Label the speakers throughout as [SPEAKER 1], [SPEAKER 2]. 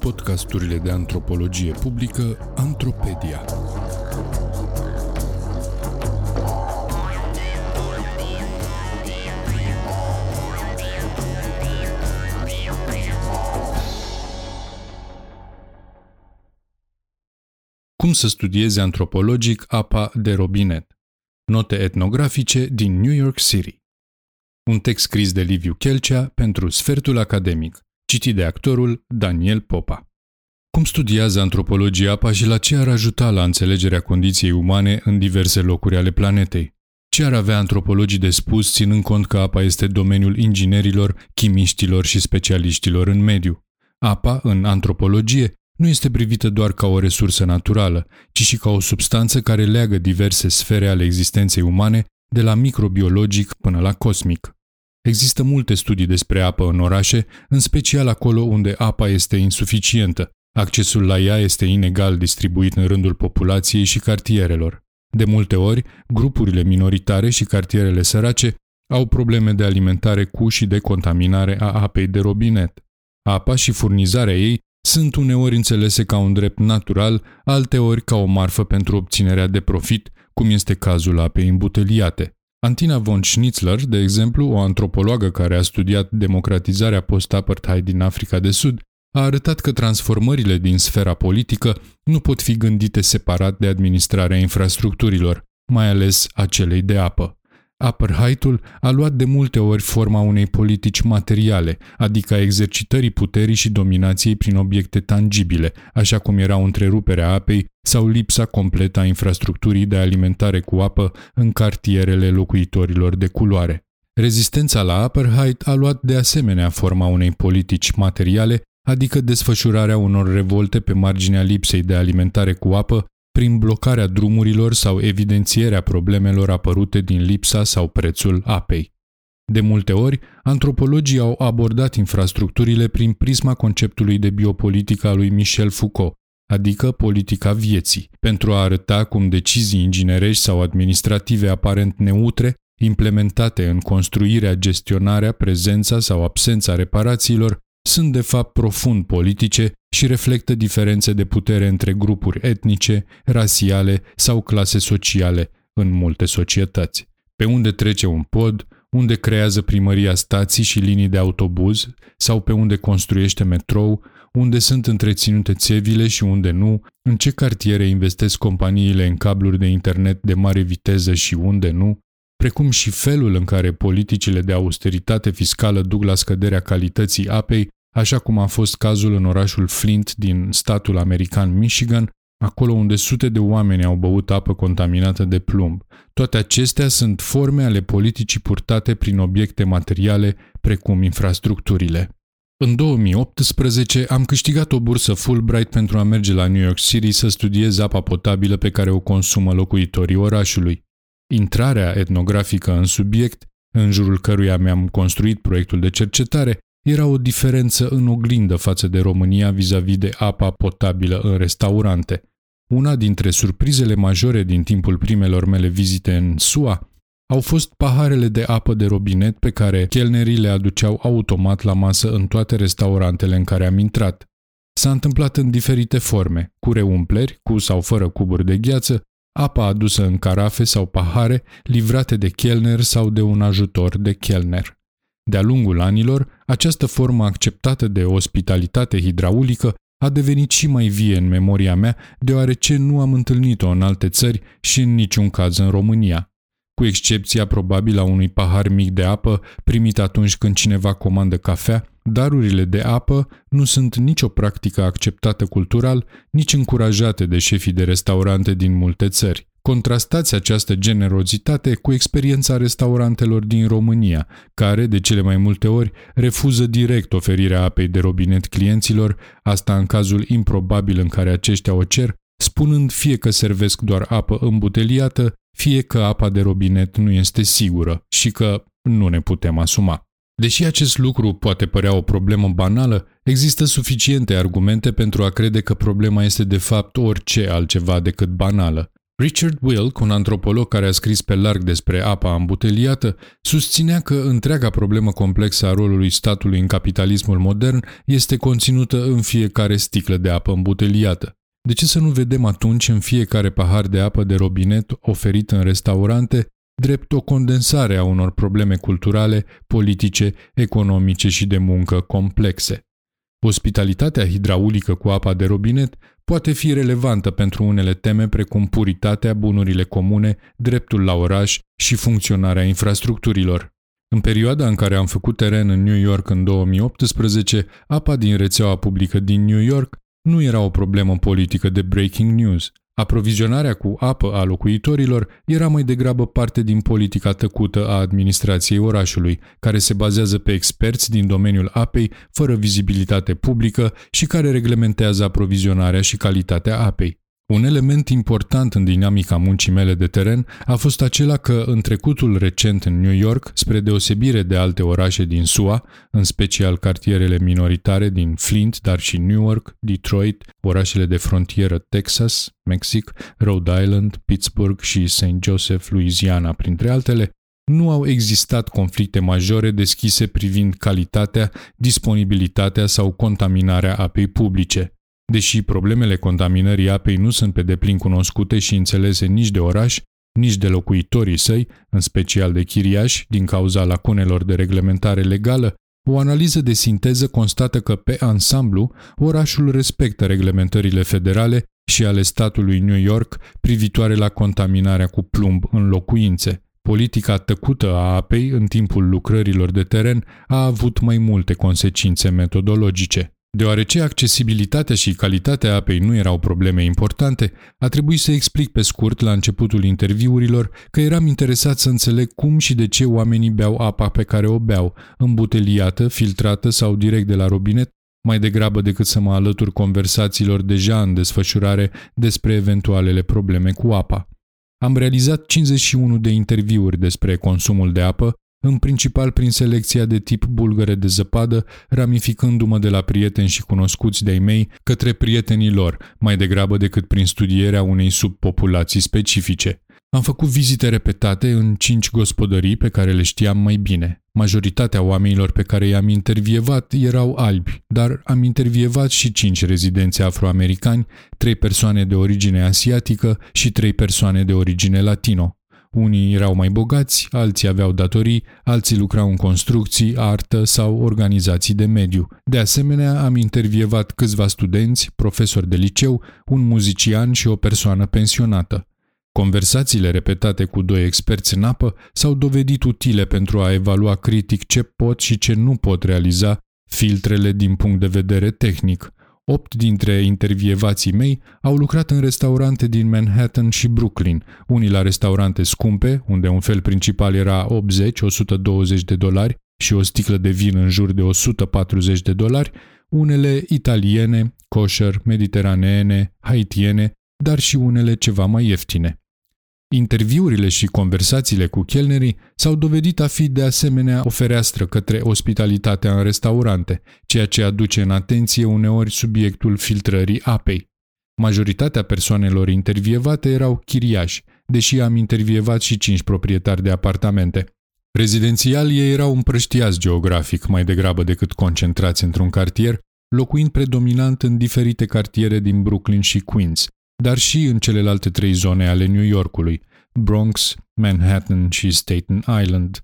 [SPEAKER 1] Podcasturile de antropologie publică Antropedia. Cum să studieze antropologic apa de robinet? Note etnografice din New York City. Un text scris de Liviu Chelcea pentru Sfertul Academic, citit de actorul Daniel Popa. Cum studiază antropologia apa și la ce ar ajuta la înțelegerea condiției umane în diverse locuri ale planetei? Ce ar avea antropologii de spus ținând cont că apa este domeniul inginerilor, chimiștilor și specialiștilor în mediu? Apa, în antropologie, nu este privită doar ca o resursă naturală, ci și ca o substanță care leagă diverse sfere ale existenței umane, de la microbiologic până la cosmic. Există multe studii despre apă în orașe, în special acolo unde apa este insuficientă, accesul la ea este inegal distribuit în rândul populației și cartierelor. De multe ori, grupurile minoritare și cartierele sărace au probleme de alimentare cu și de contaminare a apei de robinet. Apa și furnizarea ei sunt uneori înțelese ca un drept natural, alteori ca o marfă pentru obținerea de profit, cum este cazul apei îmbuteliate. Antina von Schnitzler, de exemplu, o antropologă care a studiat democratizarea post-apartheid din Africa de Sud, a arătat că transformările din sfera politică nu pot fi gândite separat de administrarea infrastructurilor, mai ales a celei de apă. Apartheidul a luat de multe ori forma unei politici materiale, adică a exercitării puterii și dominației prin obiecte tangibile, așa cum erau întreruperea apei sau lipsa completă a infrastructurii de alimentare cu apă în cartierele locuitorilor de culoare. Rezistența la apartheid a luat de asemenea forma unei politici materiale, adică desfășurarea unor revolte pe marginea lipsei de alimentare cu apă prin blocarea drumurilor sau evidențierea problemelor apărute din lipsa sau prețul apei. De multe ori, antropologii au abordat infrastructurile prin prisma conceptului de biopolitică a lui Michel Foucault, adică politica vieții, pentru a arăta cum decizii inginerești sau administrative aparent neutre, implementate în construirea, gestionarea, prezența sau absența reparațiilor, sunt de fapt profund politice și reflectă diferențe de putere între grupuri etnice, rasiale sau clase sociale în multe societăți. Pe unde trece un pod, unde creează primăria stații și linii de autobuz sau pe unde construiește metrou, unde sunt întreținute țevile și unde nu, în ce cartiere investesc companiile în cabluri de internet de mare viteză și unde nu, precum și felul în care politicile de austeritate fiscală duc la scăderea calității apei așa cum a fost cazul în orașul Flint din statul american Michigan, acolo unde sute de oameni au băut apă contaminată de plumb. Toate acestea sunt forme ale politicii purtate prin obiecte materiale, precum infrastructurile. În 2018 am câștigat o bursă Fulbright pentru a merge la New York City să studiez apa potabilă pe care o consumă locuitorii orașului. Intrarea etnografică în subiect, în jurul căruia mi-am construit proiectul de cercetare, era o diferență în oglindă față de România vis-a-vis de apa potabilă în restaurante. Una dintre surprizele majore din timpul primelor mele vizite în SUA au fost paharele de apă de robinet pe care chelnerii le aduceau automat la masă în toate restaurantele în care am intrat. S-a întâmplat în diferite forme, cu reumpleri, cu sau fără cuburi de gheață, apa adusă în carafe sau pahare, livrate de chelner sau de un ajutor de chelner. De-a lungul anilor, această formă acceptată de ospitalitate hidraulică a devenit și mai vie în memoria mea, deoarece nu am întâlnit-o în alte țări și în niciun caz în România. Cu excepția probabil a unui pahar mic de apă primit atunci când cineva comandă cafea, darurile de apă nu sunt nicio practică acceptată cultural, nici încurajate de șefii de restaurante din multe țări. Contrastați această generozitate cu experiența restaurantelor din România, care, de cele mai multe ori, refuză direct oferirea apei de robinet clienților, asta în cazul improbabil în care aceștia o cer, spunând fie că servesc doar apă îmbuteliată, fie că apa de robinet nu este sigură și că nu ne putem asuma. Deși acest lucru poate părea o problemă banală, există suficiente argumente pentru a crede că problema este de fapt orice altceva decât banală. Richard Wilk, un antropolog care a scris pe larg despre apa îmbuteliată, susținea că întreaga problemă complexă a rolului statului în capitalismul modern este conținută în fiecare sticlă de apă îmbuteliată. De ce să nu vedem atunci în fiecare pahar de apă de robinet oferit în restaurante drept o condensare a unor probleme culturale, politice, economice și de muncă complexe? Ospitalitatea hidraulică cu apa de robinet poate fi relevantă pentru unele teme precum puritatea, bunurile comune, dreptul la oraș și funcționarea infrastructurilor. În perioada în care am făcut teren în New York în 2018, apa din rețeaua publică din New York nu era o problemă politică de breaking news. Aprovizionarea cu apă a locuitorilor era mai degrabă parte din politica tăcută a administrației orașului, care se bazează pe experți din domeniul apei fără vizibilitate publică și care reglementează aprovizionarea și calitatea apei. Un element important în dinamica muncii mele de teren a fost acela că în trecutul recent în New York, spre deosebire de alte orașe din SUA, în special cartierele minoritare din Flint, dar și Newark, Detroit, orașele de frontieră Texas, Mexic, Rhode Island, Pittsburgh și St. Joseph, Louisiana, printre altele, nu au existat conflicte majore deschise privind calitatea, disponibilitatea sau contaminarea apei publice – Deși problemele contaminării apei nu sunt pe deplin cunoscute și înțelese nici de oraș, nici de locuitorii săi, în special de chiriași, din cauza lacunelor de reglementare legală, o analiză de sinteză constată că, pe ansamblu, orașul respectă reglementările federale și ale statului New York privitoare la contaminarea cu plumb în locuințe. Politica tăcută a apei în timpul lucrărilor de teren a avut mai multe consecințe metodologice. Deoarece accesibilitatea și calitatea apei nu erau probleme importante, a trebuit să explic pe scurt la începutul interviurilor că eram interesat să înțeleg cum și de ce oamenii beau apa pe care o beau, îmbuteliată, filtrată sau direct de la robinet, mai degrabă decât să mă alătur conversațiilor deja în desfășurare despre eventualele probleme cu apa. Am realizat 51 de interviuri despre consumul de apă, în principal prin selecția de tip bulgăre de zăpadă, ramificându-mă de la prieteni și cunoscuți de-ai mei către prietenii lor, mai degrabă decât prin studierea unei subpopulații specifice. Am făcut vizite repetate în cinci gospodării pe care le știam mai bine. Majoritatea oamenilor pe care i-am intervievat erau albi, dar am intervievat și cinci rezidenți afroamericani, trei persoane de origine asiatică și trei persoane de origine latino. Unii erau mai bogați, alții aveau datorii, alții lucrau în construcții, artă sau organizații de mediu. De asemenea, am intervievat câțiva studenți, profesori de liceu, un muzician și o persoană pensionată. Conversațiile repetate cu doi experți în apă s-au dovedit utile pentru a evalua critic ce pot și ce nu pot realiza filtrele din punct de vedere tehnic. Opt dintre intervievații mei au lucrat în restaurante din Manhattan și Brooklyn, unii la restaurante scumpe, unde un fel principal era 80-120 de dolari și o sticlă de vin în jur de 140 de dolari, unele italiene, kosher, mediteraneene, haitiene, dar și unele ceva mai ieftine. Interviurile și conversațiile cu chelnerii s-au dovedit a fi de asemenea o fereastră către ospitalitatea în restaurante, ceea ce aduce în atenție uneori subiectul filtrării apei. Majoritatea persoanelor intervievate erau chiriași, deși am intervievat și cinci proprietari de apartamente. Rezidențial ei erau împrăștiați geografic mai degrabă decât concentrați într-un cartier, locuind predominant în diferite cartiere din Brooklyn și Queens, dar și în celelalte trei zone ale New Yorkului, Bronx, Manhattan și Staten Island.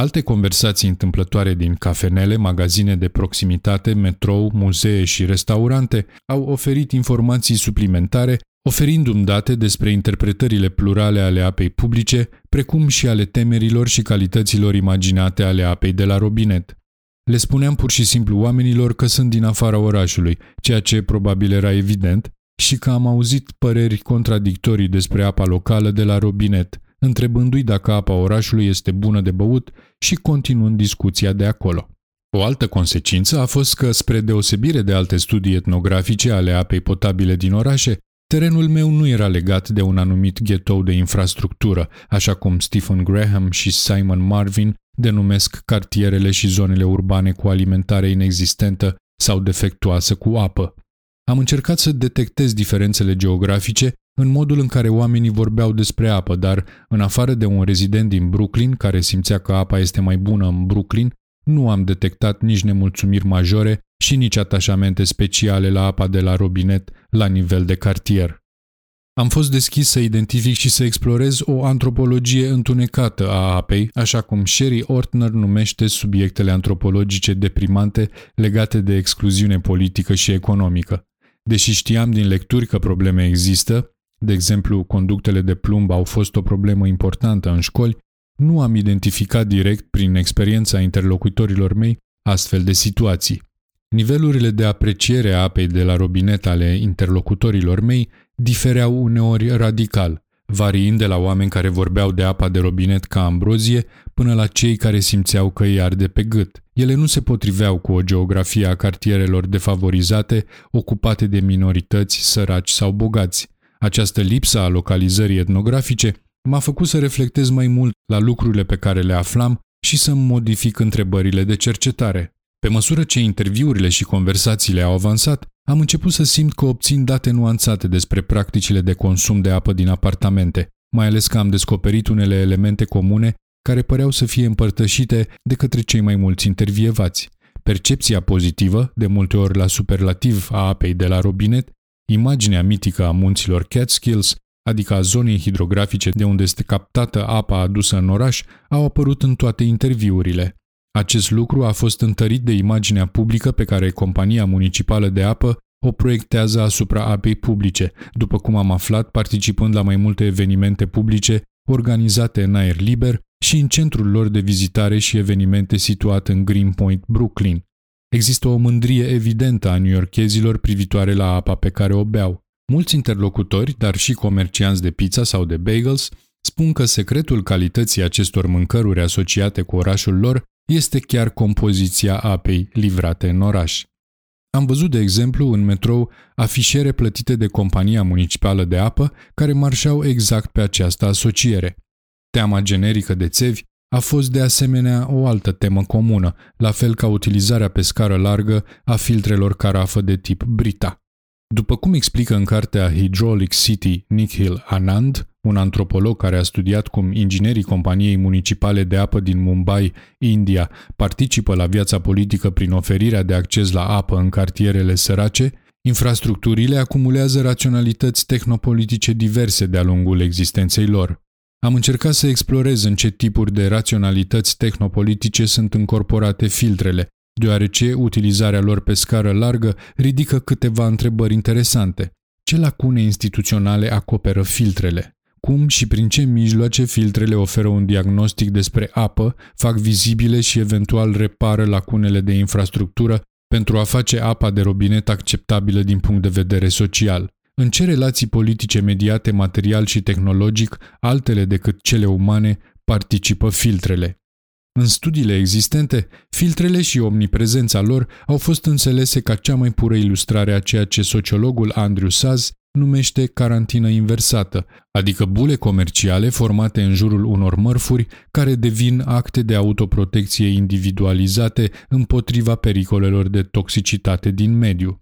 [SPEAKER 1] Alte conversații întâmplătoare din cafenele, magazine de proximitate, metrou, muzee și restaurante au oferit informații suplimentare, oferindu-mi date despre interpretările plurale ale apei publice, precum și ale temerilor și calităților imaginate ale apei de la robinet. Le spuneam pur și simplu oamenilor că sunt din afara orașului, ceea ce probabil era evident, și că am auzit păreri contradictorii despre apa locală de la robinet, întrebându-i dacă apa orașului este bună de băut și continuând discuția de acolo. O altă consecință a fost că, spre deosebire de alte studii etnografice ale apei potabile din orașe, terenul meu nu era legat de un anumit ghetou de infrastructură, așa cum Stephen Graham și Simon Marvin denumesc cartierele și zonele urbane cu alimentare inexistentă sau defectuoasă cu apă. Am încercat să detectez diferențele geografice în modul în care oamenii vorbeau despre apă, dar în afară de un rezident din Brooklyn care simțea că apa este mai bună în Brooklyn, nu am detectat nici nemulțumiri majore și nici atașamente speciale la apa de la robinet la nivel de cartier. Am fost deschis să identific și să explorez o antropologie întunecată a apei, așa cum Sherry Ortner numește subiectele antropologice deprimante legate de excluziune politică și economică. Deși știam din lecturi că probleme există, de exemplu, conductele de plumb au fost o problemă importantă în școli, nu am identificat direct prin experiența interlocutorilor mei astfel de situații. Nivelurile de apreciere a apei de la robinet ale interlocutorilor mei difereau uneori radical, variind de la oameni care vorbeau de apa de robinet ca ambrozie până la cei care simțeau că îi arde pe gât. Ele nu se potriveau cu o geografie a cartierelor defavorizate, ocupate de minorități, săraci sau bogați. Această lipsă a localizării etnografice m-a făcut să reflectez mai mult la lucrurile pe care le aflam și să modific întrebările de cercetare. Pe măsură ce interviurile și conversațiile au avansat, am început să simt că obțin date nuanțate despre practicile de consum de apă din apartamente, mai ales că am descoperit unele elemente comune care păreau să fie împărtășite de către cei mai mulți intervievați. Percepția pozitivă, de multe ori la superlativ a apei de la robinet, imaginea mitică a munților Catskills, adică a zonei hidrografice de unde este captată apa adusă în oraș, au apărut în toate interviurile. Acest lucru a fost întărit de imaginea publică pe care compania municipală de apă o proiectează asupra apei publice, după cum am aflat participând la mai multe evenimente publice organizate în aer liber și în centrul lor de vizitare și evenimente situat în Greenpoint, Brooklyn. Există o mândrie evidentă a newyorkezilor privitoare la apa pe care o beau. Mulți interlocutori, dar și comercianți de pizza sau de bagels, spun că secretul calității acestor mâncăruri asociate cu orașul lor este chiar compoziția apei livrate în oraș. Am văzut, de exemplu, în metrou afișere plătite de compania municipală de apă care marșau exact pe această asociere. Teama generică de țevi a fost de asemenea o altă temă comună, la fel ca utilizarea pe scară largă a filtrelor carafă de tip Brita. După cum explică în cartea Hydraulic City Nikhil Anand, un antropolog care a studiat cum inginerii companiei municipale de apă din Mumbai, India, participă la viața politică prin oferirea de acces la apă în cartierele sărace, infrastructurile acumulează raționalități tehnopolitice diverse de-a lungul existenței lor. Am încercat să explorez în ce tipuri de raționalități tehnopolitice sunt încorporate filtrele, deoarece utilizarea lor pe scară largă ridică câteva întrebări interesante. Ce lacune instituționale acoperă filtrele? Cum și prin ce mijloace filtrele oferă un diagnostic despre apă, fac vizibile și eventual repară lacunele de infrastructură pentru a face apa de robinet acceptabilă din punct de vedere social? În ce relații politice mediate material și tehnologic, altele decât cele umane, participă filtrele? În studiile existente, filtrele și omniprezența lor au fost înțelese ca cea mai pură ilustrare a ceea ce sociologul Andrew Saz numește carantină inversată, adică bule comerciale formate în jurul unor mărfuri care devin acte de autoprotecție individualizate împotriva pericolelor de toxicitate din mediu.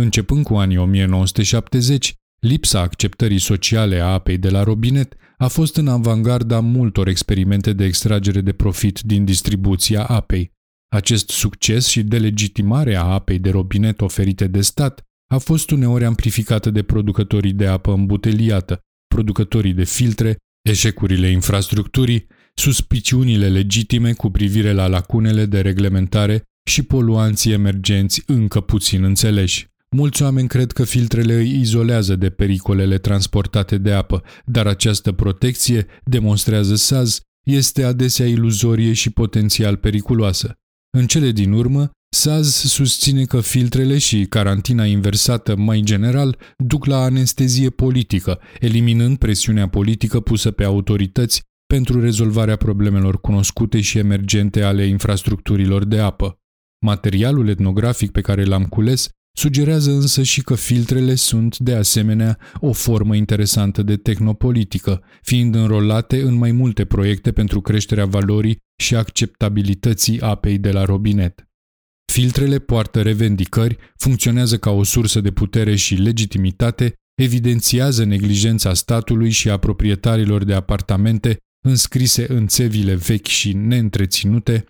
[SPEAKER 1] Începând cu anii 1970, lipsa acceptării sociale a apei de la robinet a fost în avangarda multor experimente de extragere de profit din distribuția apei. Acest succes și delegitimare a apei de robinet oferite de stat a fost uneori amplificată de producătorii de apă îmbuteliată, producătorii de filtre, eșecurile infrastructurii, suspiciunile legitime cu privire la lacunele de reglementare și poluanții emergenți încă puțin înțeleși. Mulți oameni cred că filtrele îi izolează de pericolele transportate de apă, dar această protecție, demonstrează Saz, este adesea iluzorie și potențial periculoasă. În cele din urmă, Saz susține că filtrele și carantina inversată mai general duc la anestezie politică, eliminând presiunea politică pusă pe autorități pentru rezolvarea problemelor cunoscute și emergente ale infrastructurilor de apă. Materialul etnografic pe care l-am cules Sugerează însă și că filtrele sunt, de asemenea, o formă interesantă de tehnopolitică, fiind înrolate în mai multe proiecte pentru creșterea valorii și acceptabilității apei de la robinet. Filtrele poartă revendicări, funcționează ca o sursă de putere și legitimitate evidențiază neglijența statului și a proprietarilor de apartamente înscrise în țevile vechi și neîntreținute,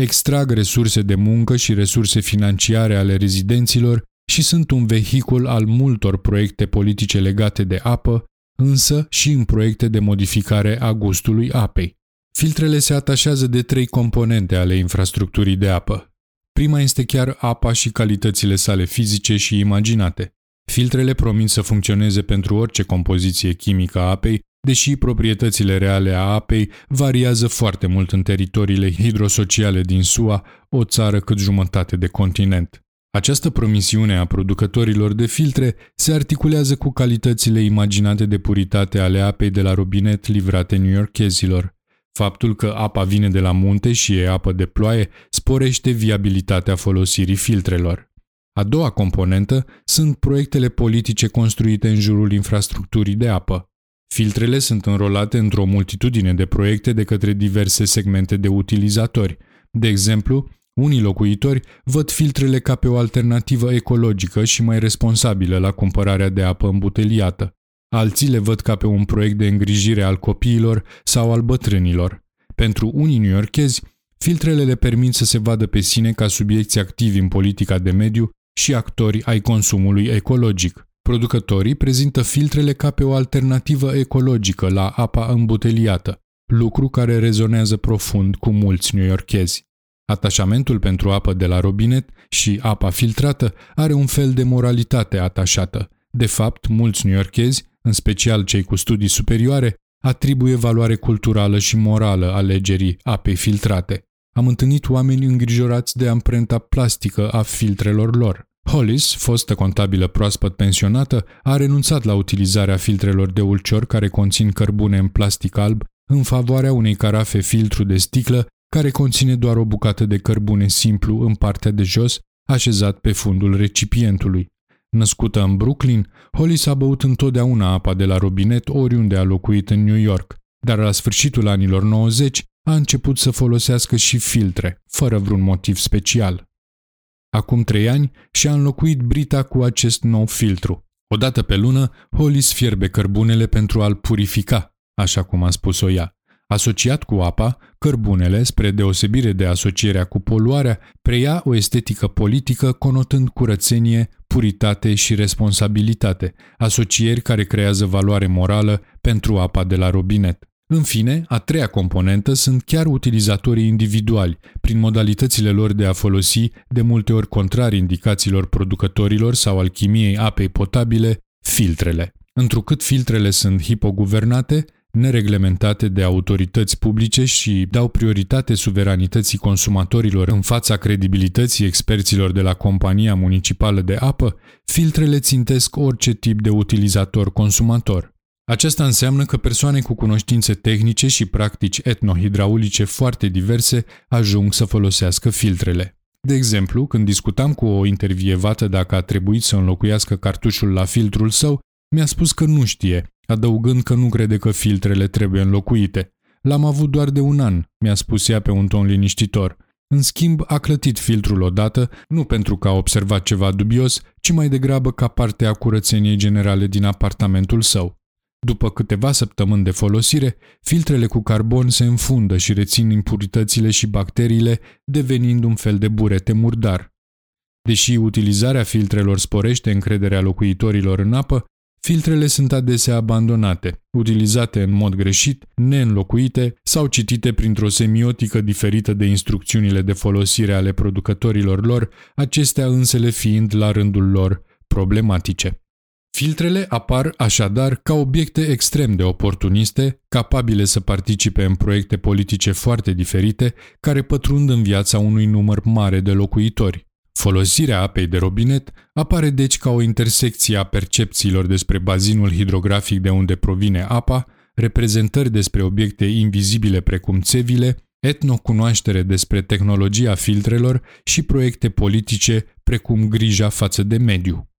[SPEAKER 1] extrag resurse de muncă și resurse financiare ale rezidenților și sunt un vehicul al multor proiecte politice legate de apă, însă și în proiecte de modificare a gustului apei. Filtrele se atașează de trei componente ale infrastructurii de apă. Prima este chiar apa și calitățile sale fizice și imaginate. Filtrele promit să funcționeze pentru orice compoziție chimică a apei, deși proprietățile reale a apei variază foarte mult în teritoriile hidrosociale din SUA, o țară cât jumătate de continent. Această promisiune a producătorilor de filtre se articulează cu calitățile imaginate de puritate ale apei de la robinet livrate newyorkezilor. Faptul că apa vine de la munte și e apă de ploaie sporește viabilitatea folosirii filtrelor. A doua componentă sunt proiectele politice construite în jurul infrastructurii de apă. Filtrele sunt înrolate într-o multitudine de proiecte de către diverse segmente de utilizatori. De exemplu, unii locuitori văd filtrele ca pe o alternativă ecologică și mai responsabilă la cumpărarea de apă îmbuteliată. Alții le văd ca pe un proiect de îngrijire al copiilor sau al bătrânilor. Pentru unii newyorkezi, filtrele le permit să se vadă pe sine ca subiecti activi în politica de mediu și actori ai consumului ecologic. Producătorii prezintă filtrele ca pe o alternativă ecologică la apa îmbuteliată, lucru care rezonează profund cu mulți newyorkezi. Atașamentul pentru apă de la robinet și apa filtrată are un fel de moralitate atașată. De fapt, mulți newyorkezi, în special cei cu studii superioare, atribuie valoare culturală și morală alegerii apei filtrate. Am întâlnit oameni îngrijorați de amprenta plastică a filtrelor lor. Hollis, fostă contabilă proaspăt pensionată, a renunțat la utilizarea filtrelor de ulcior care conțin cărbune în plastic alb în favoarea unei carafe filtru de sticlă care conține doar o bucată de cărbune simplu în partea de jos, așezat pe fundul recipientului. Născută în Brooklyn, Hollis a băut întotdeauna apa de la robinet oriunde a locuit în New York, dar la sfârșitul anilor 90 a început să folosească și filtre, fără vreun motiv special. Acum trei ani și-a înlocuit brita cu acest nou filtru. Odată pe lună, Hollis fierbe cărbunele pentru a-l purifica, așa cum a spus-o ea. Asociat cu apa, cărbunele, spre deosebire de asocierea cu poluarea, preia o estetică politică conotând curățenie, puritate și responsabilitate, asocieri care creează valoare morală pentru apa de la robinet. În fine, a treia componentă sunt chiar utilizatorii individuali, prin modalitățile lor de a folosi, de multe ori contrar indicațiilor producătorilor sau alchimiei apei potabile, filtrele. Întrucât filtrele sunt hipoguvernate, nereglementate de autorități publice și dau prioritate suveranității consumatorilor în fața credibilității experților de la compania municipală de apă, filtrele țintesc orice tip de utilizator consumator. Aceasta înseamnă că persoane cu cunoștințe tehnice și practici etnohidraulice foarte diverse ajung să folosească filtrele. De exemplu, când discutam cu o intervievată dacă a trebuit să înlocuiască cartușul la filtrul său, mi-a spus că nu știe, adăugând că nu crede că filtrele trebuie înlocuite. L-am avut doar de un an, mi-a spus ea pe un ton liniștitor. În schimb, a clătit filtrul odată, nu pentru că a observat ceva dubios, ci mai degrabă ca parte a curățeniei generale din apartamentul său. După câteva săptămâni de folosire, filtrele cu carbon se înfundă și rețin impuritățile și bacteriile, devenind un fel de burete murdar. Deși utilizarea filtrelor sporește încrederea locuitorilor în apă, filtrele sunt adesea abandonate, utilizate în mod greșit, neînlocuite sau citite printr-o semiotică diferită de instrucțiunile de folosire ale producătorilor lor, acestea însele fiind la rândul lor problematice. Filtrele apar așadar ca obiecte extrem de oportuniste, capabile să participe în proiecte politice foarte diferite, care pătrund în viața unui număr mare de locuitori. Folosirea apei de robinet apare deci ca o intersecție a percepțiilor despre bazinul hidrografic de unde provine apa, reprezentări despre obiecte invizibile precum țevile, etnocunoaștere despre tehnologia filtrelor și proiecte politice precum grija față de mediu.